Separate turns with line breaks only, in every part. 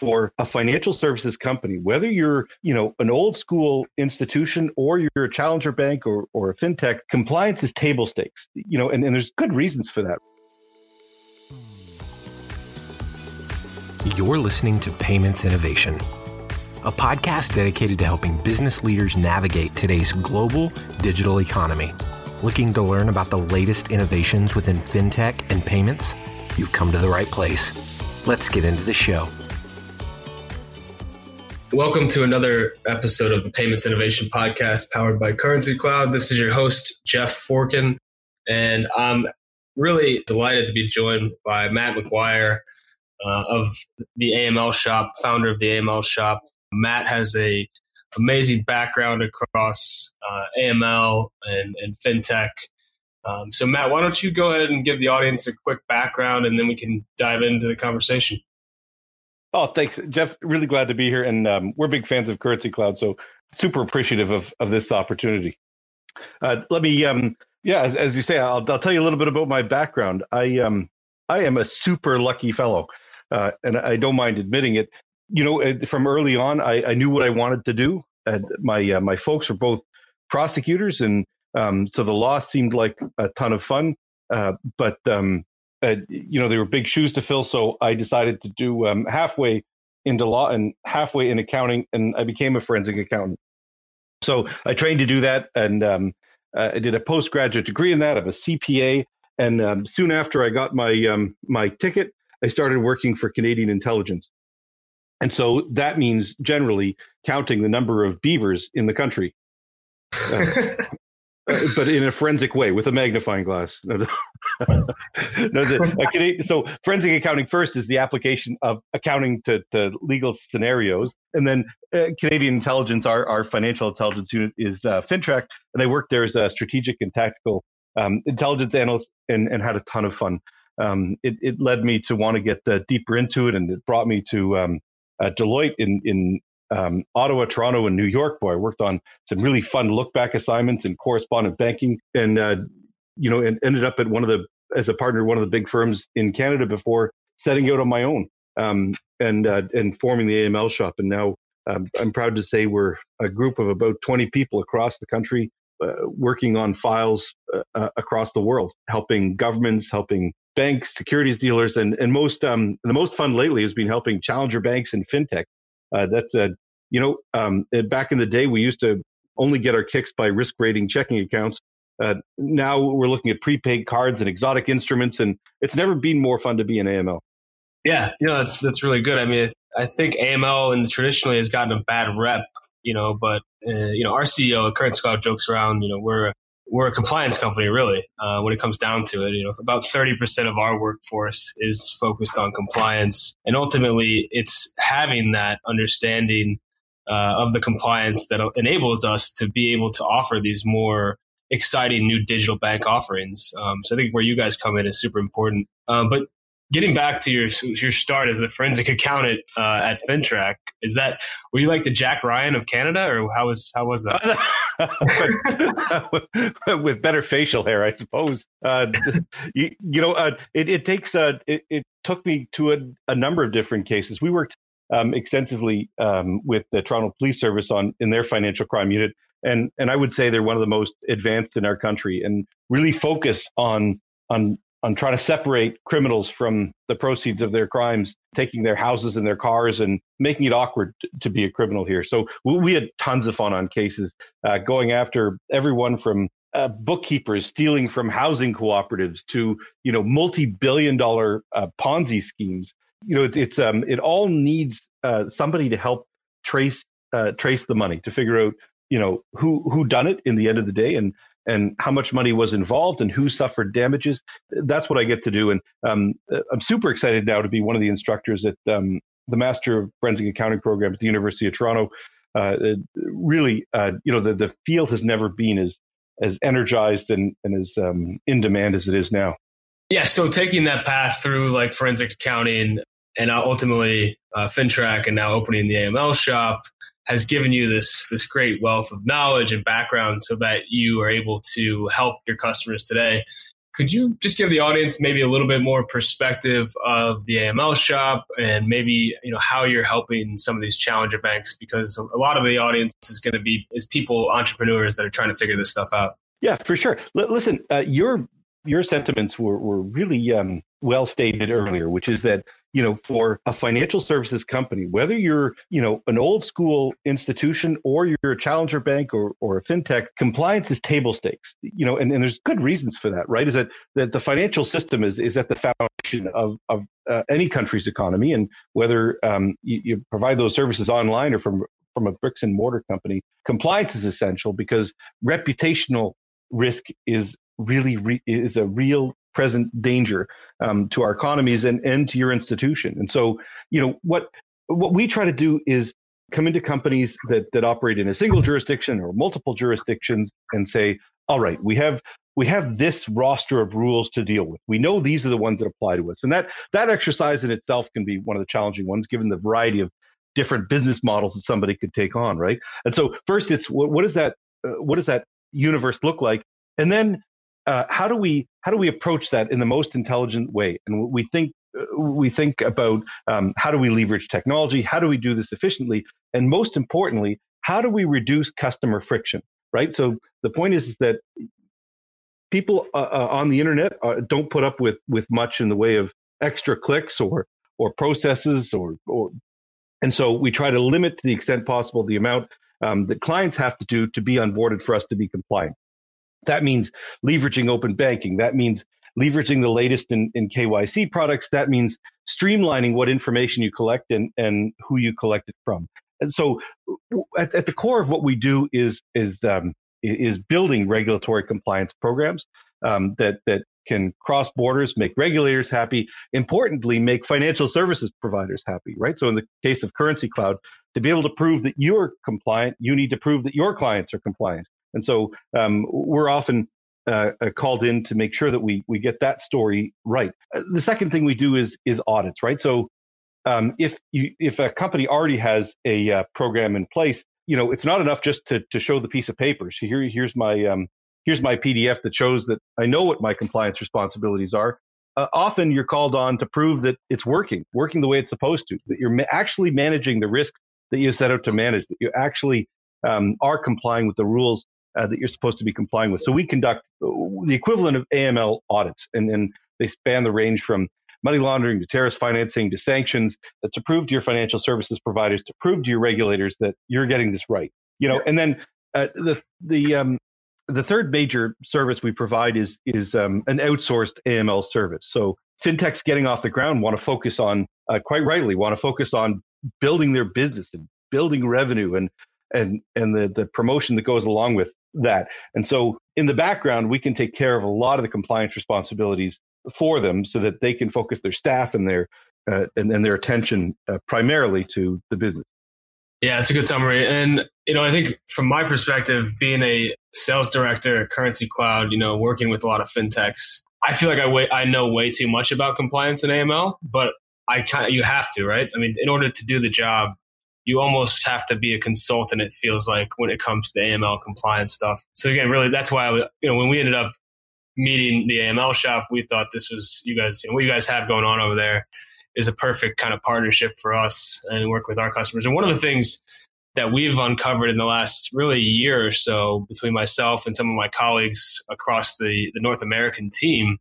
for a financial services company, whether you're, you know, an old school institution or you're a challenger bank or, or a fintech, compliance is table stakes, you know, and, and there's good reasons for that.
You're listening to Payments Innovation, a podcast dedicated to helping business leaders navigate today's global digital economy. Looking to learn about the latest innovations within fintech and payments? You've come to the right place. Let's get into the show.
Welcome to another episode of the Payments Innovation Podcast powered by Currency Cloud. This is your host, Jeff Forkin, and I'm really delighted to be joined by Matt McGuire uh, of the AML Shop, founder of the AML Shop. Matt has a amazing background across uh, AML and, and fintech. Um, so, Matt, why don't you go ahead and give the audience a quick background, and then we can dive into the conversation.
Oh, thanks, Jeff. Really glad to be here, and um, we're big fans of Currency Cloud, so super appreciative of of this opportunity. Uh, let me, um, yeah, as, as, you say, I'll, I'll tell you a little bit about my background. I um, I am a super lucky fellow, uh, and I don't mind admitting it. You know, from early on, I, I knew what I wanted to do. And my uh, my folks were both prosecutors, and um, so the law seemed like a ton of fun. Uh, but um, uh, you know, they were big shoes to fill. So I decided to do um, halfway into law and halfway in accounting, and I became a forensic accountant. So I trained to do that, and um, uh, I did a postgraduate degree in that. Have a CPA, and um, soon after I got my um, my ticket, I started working for Canadian intelligence. And so that means generally counting the number of beavers in the country. Uh, but in a forensic way with a magnifying glass. no, the, so forensic accounting first is the application of accounting to, to legal scenarios, and then uh, Canadian intelligence, our, our financial intelligence unit, is uh, FINTRAC, and I worked there as a strategic and tactical um, intelligence analyst, and, and had a ton of fun. Um, it, it led me to want to get uh, deeper into it, and it brought me to um, uh, Deloitte in in um, Ottawa, Toronto, and New York, where I worked on some really fun look back assignments in correspondent banking, and uh, you know, and ended up at one of the as a partner one of the big firms in Canada before setting out on my own um, and uh, and forming the AML shop. And now um, I'm proud to say we're a group of about 20 people across the country uh, working on files uh, uh, across the world, helping governments, helping banks, securities dealers, and and most um, the most fun lately has been helping challenger banks and fintech uh, that's a, you know, um, back in the day, we used to only get our kicks by risk rating checking accounts. Uh, now we're looking at prepaid cards and exotic instruments, and it's never been more fun to be an AML.
Yeah, you know that's that's really good. I mean, I think AML and traditionally has gotten a bad rep, you know, but uh, you know our CEO, Currency Cloud, jokes around. You know, we're we're a compliance company, really. Uh, when it comes down to it, you know, about thirty percent of our workforce is focused on compliance, and ultimately, it's having that understanding uh, of the compliance that enables us to be able to offer these more exciting new digital bank offerings. Um, so I think where you guys come in is super important. Um, but getting back to your your start as the forensic accountant uh, at FINTRAC, is that were you like the Jack Ryan of Canada, or how was how was that?
With better facial hair, I suppose. Uh, you, you, know, uh, it, it, takes uh, it, it, took me to a, a, number of different cases. We worked um, extensively um, with the Toronto Police Service on in their financial crime unit. And, and I would say they're one of the most advanced in our country and really focus on on on trying to separate criminals from the proceeds of their crimes, taking their houses and their cars and making it awkward to be a criminal here. So we had tons of fun on cases, uh, going after everyone from uh, bookkeepers stealing from housing cooperatives to you know multi-billion-dollar uh, Ponzi schemes. You know, it, it's um, it all needs uh, somebody to help trace uh, trace the money to figure out you know who who done it in the end of the day and and how much money was involved and who suffered damages. That's what I get to do. And um, I'm super excited now to be one of the instructors at um, the Master of Forensic Accounting program at the University of Toronto. Uh, really, uh, you know, the, the field has never been as as energized and, and as um, in demand as it is now.
Yeah. So taking that path through like forensic accounting and ultimately uh, FINTRAC and now opening the AML shop, has given you this this great wealth of knowledge and background so that you are able to help your customers today could you just give the audience maybe a little bit more perspective of the AML shop and maybe you know how you're helping some of these challenger banks because a lot of the audience is going to be is people entrepreneurs that are trying to figure this stuff out.
Yeah, for sure. L- listen, uh, your your sentiments were were really um, well stated earlier, which is that you know for a financial services company, whether you're you know an old school institution or you're a challenger bank or or a fintech, compliance is table stakes. You know, and, and there's good reasons for that, right? Is that that the financial system is is at the foundation of of uh, any country's economy, and whether um, you, you provide those services online or from from a bricks and mortar company, compliance is essential because reputational risk is really re- is a real present danger um, to our economies and, and to your institution. And so, you know, what what we try to do is come into companies that that operate in a single jurisdiction or multiple jurisdictions and say, all right, we have we have this roster of rules to deal with. We know these are the ones that apply to us, and that that exercise in itself can be one of the challenging ones, given the variety of different business models that somebody could take on, right? And so, first, it's what, what does that uh, what does that universe look like, and then uh, how do we how do we approach that in the most intelligent way? And we think uh, we think about um, how do we leverage technology? How do we do this efficiently? And most importantly, how do we reduce customer friction? Right. So the point is, is that people uh, uh, on the internet uh, don't put up with with much in the way of extra clicks or or processes or or and so we try to limit to the extent possible the amount um, that clients have to do to be onboarded for us to be compliant. That means leveraging open banking. That means leveraging the latest in, in KYC products. That means streamlining what information you collect and, and who you collect it from. And so, at, at the core of what we do is is um, is building regulatory compliance programs um, that that can cross borders, make regulators happy. Importantly, make financial services providers happy. Right. So, in the case of Currency Cloud, to be able to prove that you're compliant, you need to prove that your clients are compliant. And so um, we're often uh, uh, called in to make sure that we we get that story right. Uh, the second thing we do is is audits, right? So um, if you if a company already has a uh, program in place, you know it's not enough just to to show the piece of paper. So here here's my um, here's my PDF that shows that I know what my compliance responsibilities are. Uh, often you're called on to prove that it's working, working the way it's supposed to, that you're ma- actually managing the risks that you set out to manage, that you actually um, are complying with the rules uh, that you're supposed to be complying with. So we conduct uh, the equivalent of AML audits, and, and they span the range from money laundering to terrorist financing to sanctions uh, to prove to your financial services providers, to prove to your regulators that you're getting this right. You know, and then uh, the the um, the third major service we provide is is um, an outsourced AML service. So fintechs getting off the ground want to focus on, uh, quite rightly, want to focus on building their business and building revenue and and and the the promotion that goes along with that. And so in the background, we can take care of a lot of the compliance responsibilities for them so that they can focus their staff and their uh, and, and, their attention uh, primarily to the business.
Yeah, it's a good summary. And, you know, I think from my perspective, being a sales director at Currency Cloud, you know, working with a lot of fintechs, I feel like I, wait, I know way too much about compliance and AML, but I kind of, you have to, right? I mean, in order to do the job, you almost have to be a consultant. It feels like when it comes to the AML compliance stuff. So again, really, that's why I was, you know when we ended up meeting the AML shop, we thought this was you guys, you know, what you guys have going on over there is a perfect kind of partnership for us and work with our customers. And one of the things that we've uncovered in the last really year or so between myself and some of my colleagues across the, the North American team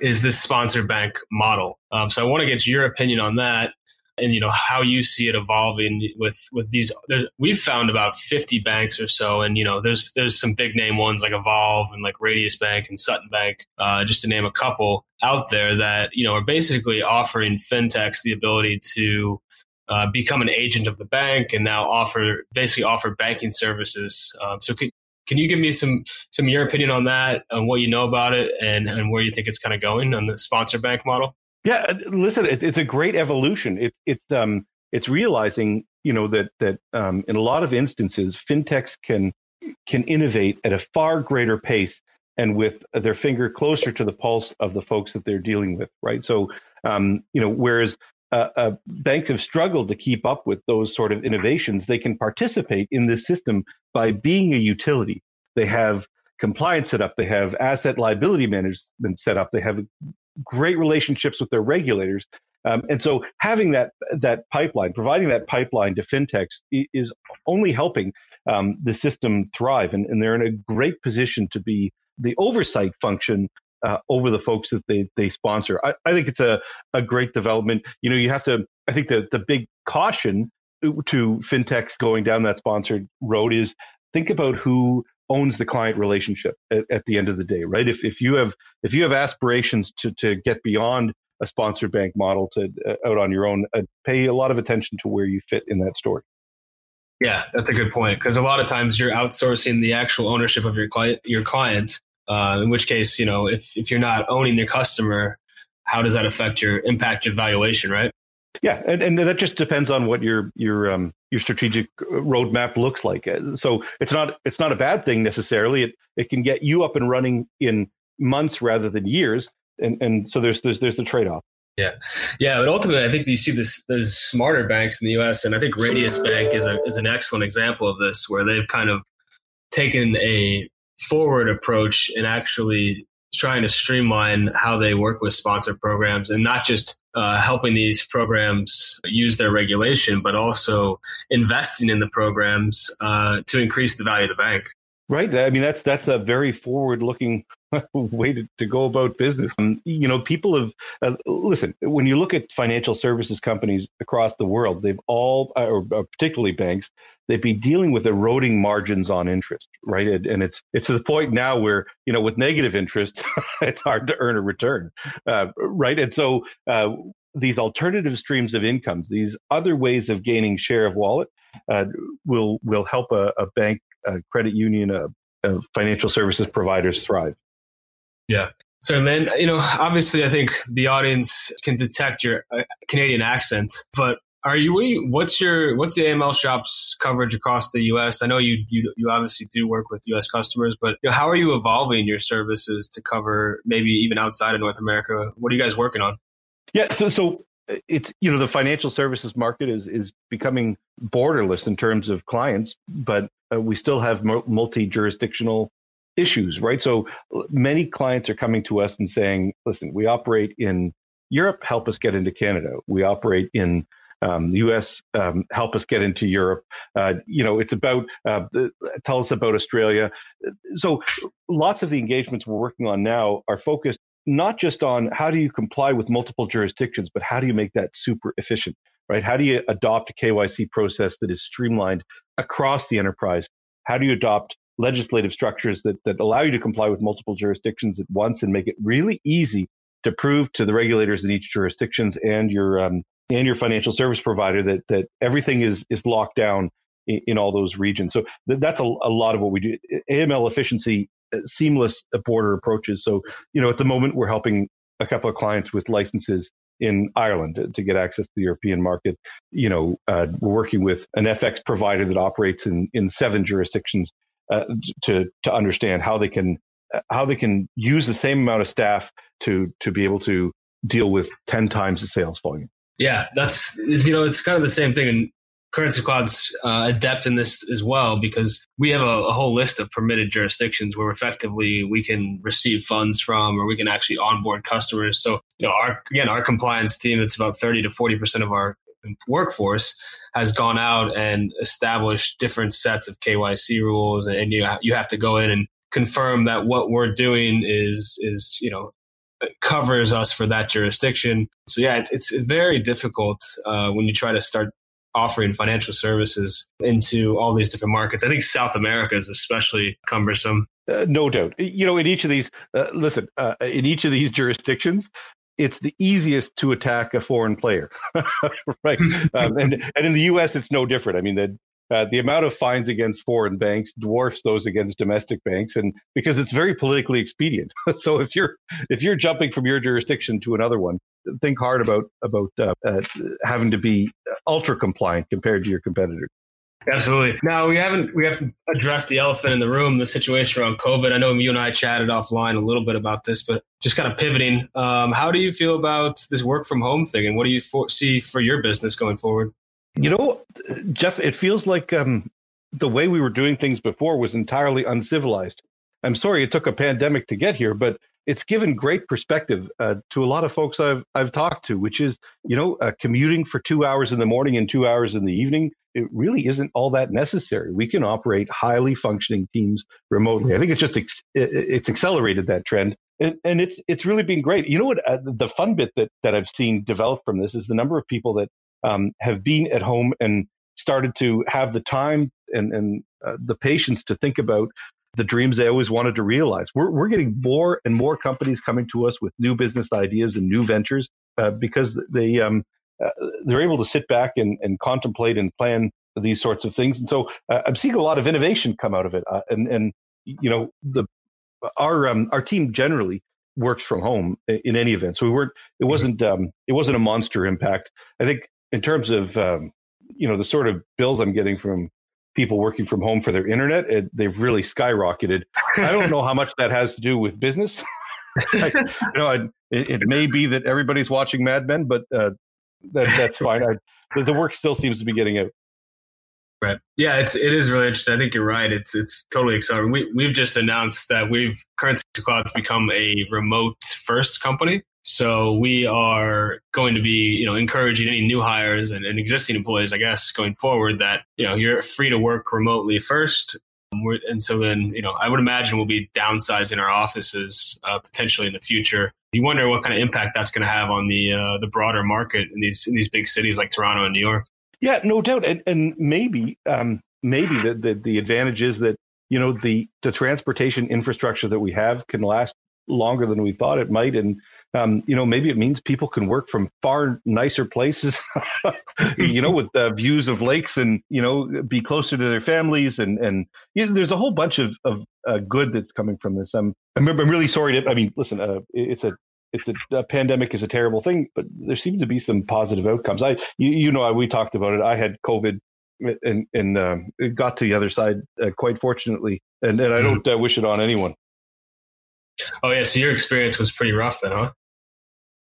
is this sponsor bank model. Um, so I want to get your opinion on that and you know how you see it evolving with with these there, we've found about 50 banks or so and you know there's there's some big name ones like evolve and like Radius Bank and Sutton Bank uh, just to name a couple out there that you know are basically offering fintechs the ability to uh, become an agent of the bank and now offer basically offer banking services. Um, so can, can you give me some some your opinion on that and what you know about it and, and where you think it's kind of going on the sponsor bank model
yeah, uh, listen, it, it's a great evolution. It, it's um, it's realizing you know that that um, in a lot of instances, fintechs can can innovate at a far greater pace and with their finger closer to the pulse of the folks that they're dealing with, right? So, um, you know, whereas uh, uh, banks have struggled to keep up with those sort of innovations, they can participate in this system by being a utility. They have compliance set up, they have asset liability management set up, they have great relationships with their regulators. Um, and so having that that pipeline, providing that pipeline to fintechs is only helping um, the system thrive, and, and, they're in a great position to be the oversight function uh, over the folks that they they sponsor. I, I, think it's a, a great development. You know, you have to. I think the the big caution to fintechs going down that sponsored road is think about who owns the client relationship at, at, the end of the day, right? If if you have if you have aspirations to to get beyond a sponsored bank model to uh, out on your own, uh, pay a lot of attention to where you fit in that story.
Yeah, that's a good point because a lot of times you're outsourcing the actual ownership of your client. Your client, uh, in which case, you know, if if you're not owning your customer, how does that affect your impact your valuation, right?
Yeah, and, and that just depends on what your your um, your strategic roadmap looks like. Uh, so it's not it's not a bad thing necessarily. It it can get you up and running in months rather than years, and and so there's there's there's the trade off.
Yeah, yeah, but ultimately, I think you see this those smarter banks in the U.S. and I think Radius Bank is a is an excellent example of this, where they've kind of taken a forward approach and actually trying to streamline how they work with sponsor programs and not just uh, helping these programs use their regulation, but also investing in the programs uh, to increase the value of the bank.
Right. I mean, that's that's a very forward-looking way to, to go about business. And, you know, people have uh, listen. When you look at financial services companies across the world, they've all, uh, or particularly banks, they'd be dealing with eroding margins on interest, right? And, and it's it's to the point now where you know with negative interest, it's hard to earn a return, uh, right? And so uh, these alternative streams of incomes, these other ways of gaining share of wallet, uh, will will help a, a bank a credit union, a, a financial services providers thrive.
Yeah. So, man, you know, obviously, I think the audience can detect your uh, Canadian accent, but are you? What's your? What's the AML shops coverage across the U.S.? I know you you, you obviously do work with U.S. customers, but you know, how are you evolving your services to cover maybe even outside of North America? What are you guys working on?
Yeah, so so it's you know the financial services market is is becoming borderless in terms of clients, but uh, we still have multi jurisdictional issues, right? So many clients are coming to us and saying, "Listen, we operate in Europe, help us get into Canada. We operate in um, the U.S. Um, help us get into Europe. Uh, you know, it's about uh, tell us about Australia. So, lots of the engagements we're working on now are focused not just on how do you comply with multiple jurisdictions, but how do you make that super efficient, right? How do you adopt a KYC process that is streamlined across the enterprise? How do you adopt legislative structures that, that allow you to comply with multiple jurisdictions at once and make it really easy to prove to the regulators in each jurisdictions and your um, and your financial service provider that that everything is is locked down in, in all those regions. So th- that's a, a lot of what we do. AML efficiency uh, seamless border approaches. So, you know, at the moment, we're helping a couple of clients with licenses in Ireland to, to get access to the European market. You know, uh, we're working with an FX provider that operates in, in seven jurisdictions uh, to to understand how they can how they can use the same amount of staff to to be able to deal with ten times the sales volume.
Yeah, that's you know it's kind of the same thing in Currency Cloud's uh, adept in this as well because we have a, a, whole list of permitted jurisdictions where effectively we can receive funds from or we can actually onboard customers. So, you know, our again, our compliance team, it's about 30 to 40% of our workforce has gone out and established different sets of KYC rules and, and you, you have to go in and confirm that what we're doing is is, you know, covers us for that jurisdiction. So yeah, it's, it's very difficult uh, when you try to start offering financial services into all these different markets. I think South America is especially cumbersome.
Uh, no doubt. You know, in each of these, uh, listen, uh, in each of these jurisdictions, it's the easiest to attack a foreign player, right? um, and and in the U.S., it's no different. I mean, the uh, the amount of fines against foreign banks dwarfs those against domestic banks, and because it's very politically expedient. so if you're if you're jumping from your jurisdiction to another one, think hard about about uh, uh, having to be ultra compliant compared to your competitors.
Absolutely. Now we haven't we have to address the elephant in the room, the situation around COVID. I know you and I chatted offline a little bit about this, but just kind of pivoting. Um, how do you feel about this work from home thing, and what do you see for your business going forward?
You know, Jeff, it feels like um, the way we were doing things before was entirely uncivilized. I'm sorry it took a pandemic to get here, but it's given great perspective uh, to a lot of folks I've I've talked to, which is you know uh, commuting for two hours in the morning and two hours in the evening. It really isn't all that necessary. We can operate highly functioning teams remotely. I think it's just ex- it's accelerated that trend, and, and it's it's really been great. You know what? Uh, the fun bit that that I've seen develop from this is the number of people that um, have been at home and started to have the time and and uh, the patience to think about the dreams they always wanted to realize. We're, we're getting more and more companies coming to us with new business ideas and new ventures uh, because they um, uh, they're able to sit back and, and contemplate and plan these sorts of things. And so uh, I'm seeing a lot of innovation come out of it. Uh, and and you know the our um, our team generally works from home in any event. So we weren't it mm-hmm. wasn't um, it wasn't a monster impact. I think in terms of um, you know the sort of bills I'm getting from people working from home for their internet, it, they've really skyrocketed. I don't know how much that has to do with business. you know, it, it, may be that everybody's watching Mad Men, but uh, that, that's fine. I, the, the work still seems to be getting out.
Right. Yeah, it's it is really interesting. I think you're right. It's it's totally exciting. We we've just announced that we've Currency Cloud's become a remote first company. So we are going to be, you know, encouraging any new hires and, and existing employees, I guess, going forward that, you know, you're free to work remotely first. And so then, you know, I would imagine we'll be downsizing our offices uh, potentially in the future. You wonder what kind of impact that's going to have on the uh, the broader market in these in these big cities like Toronto and New York.
Yeah, no doubt, and, and maybe um, maybe the, the the advantage is that you know the the transportation infrastructure that we have can last longer than we thought it might, and um, you know, maybe it means people can work from far nicer places, you know, with uh, views of lakes and, you know, be closer to their families. And, and you know, there's a whole bunch of, of uh, good that's coming from this. I'm, I'm, I'm really sorry to, I mean, listen, uh, it's a, it's a, a, pandemic is a terrible thing, but there seems to be some positive outcomes. I, you, you know, we talked about it. I had COVID and, and um, got to the other side uh, quite fortunately. And, and I mm-hmm. don't uh, wish it on anyone.
Oh yeah, so your experience was pretty rough then, huh?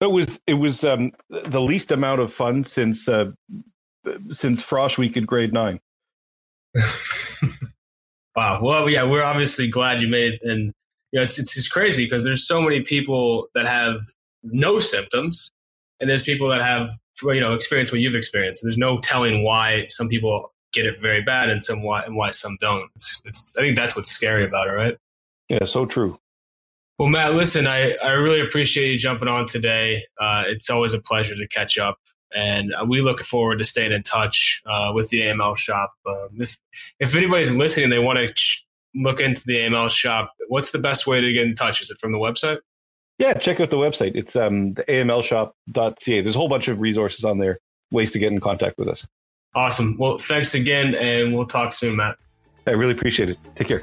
It was it was um, the least amount of fun since uh, since Frosh Week in grade nine.
wow. Well, yeah, we're obviously glad you made it, and you know it's it's, it's crazy because there's so many people that have no symptoms, and there's people that have you know experience what you've experienced. There's no telling why some people get it very bad and some why and why some don't. It's, it's I think that's what's scary about it, right?
Yeah, so true.
Well, Matt, listen, I, I really appreciate you jumping on today. Uh, it's always a pleasure to catch up. And we look forward to staying in touch uh, with the AML shop. Um, if, if anybody's listening, they want to ch- look into the AML shop, what's the best way to get in touch? Is it from the website?
Yeah, check out the website. It's um, the amlshop.ca. There's a whole bunch of resources on there, ways to get in contact with us.
Awesome. Well, thanks again, and we'll talk soon, Matt.
I really appreciate it. Take care.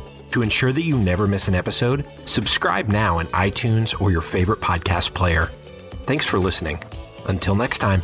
To ensure that you never miss an episode, subscribe now in iTunes or your favorite podcast player. Thanks for listening. Until next time.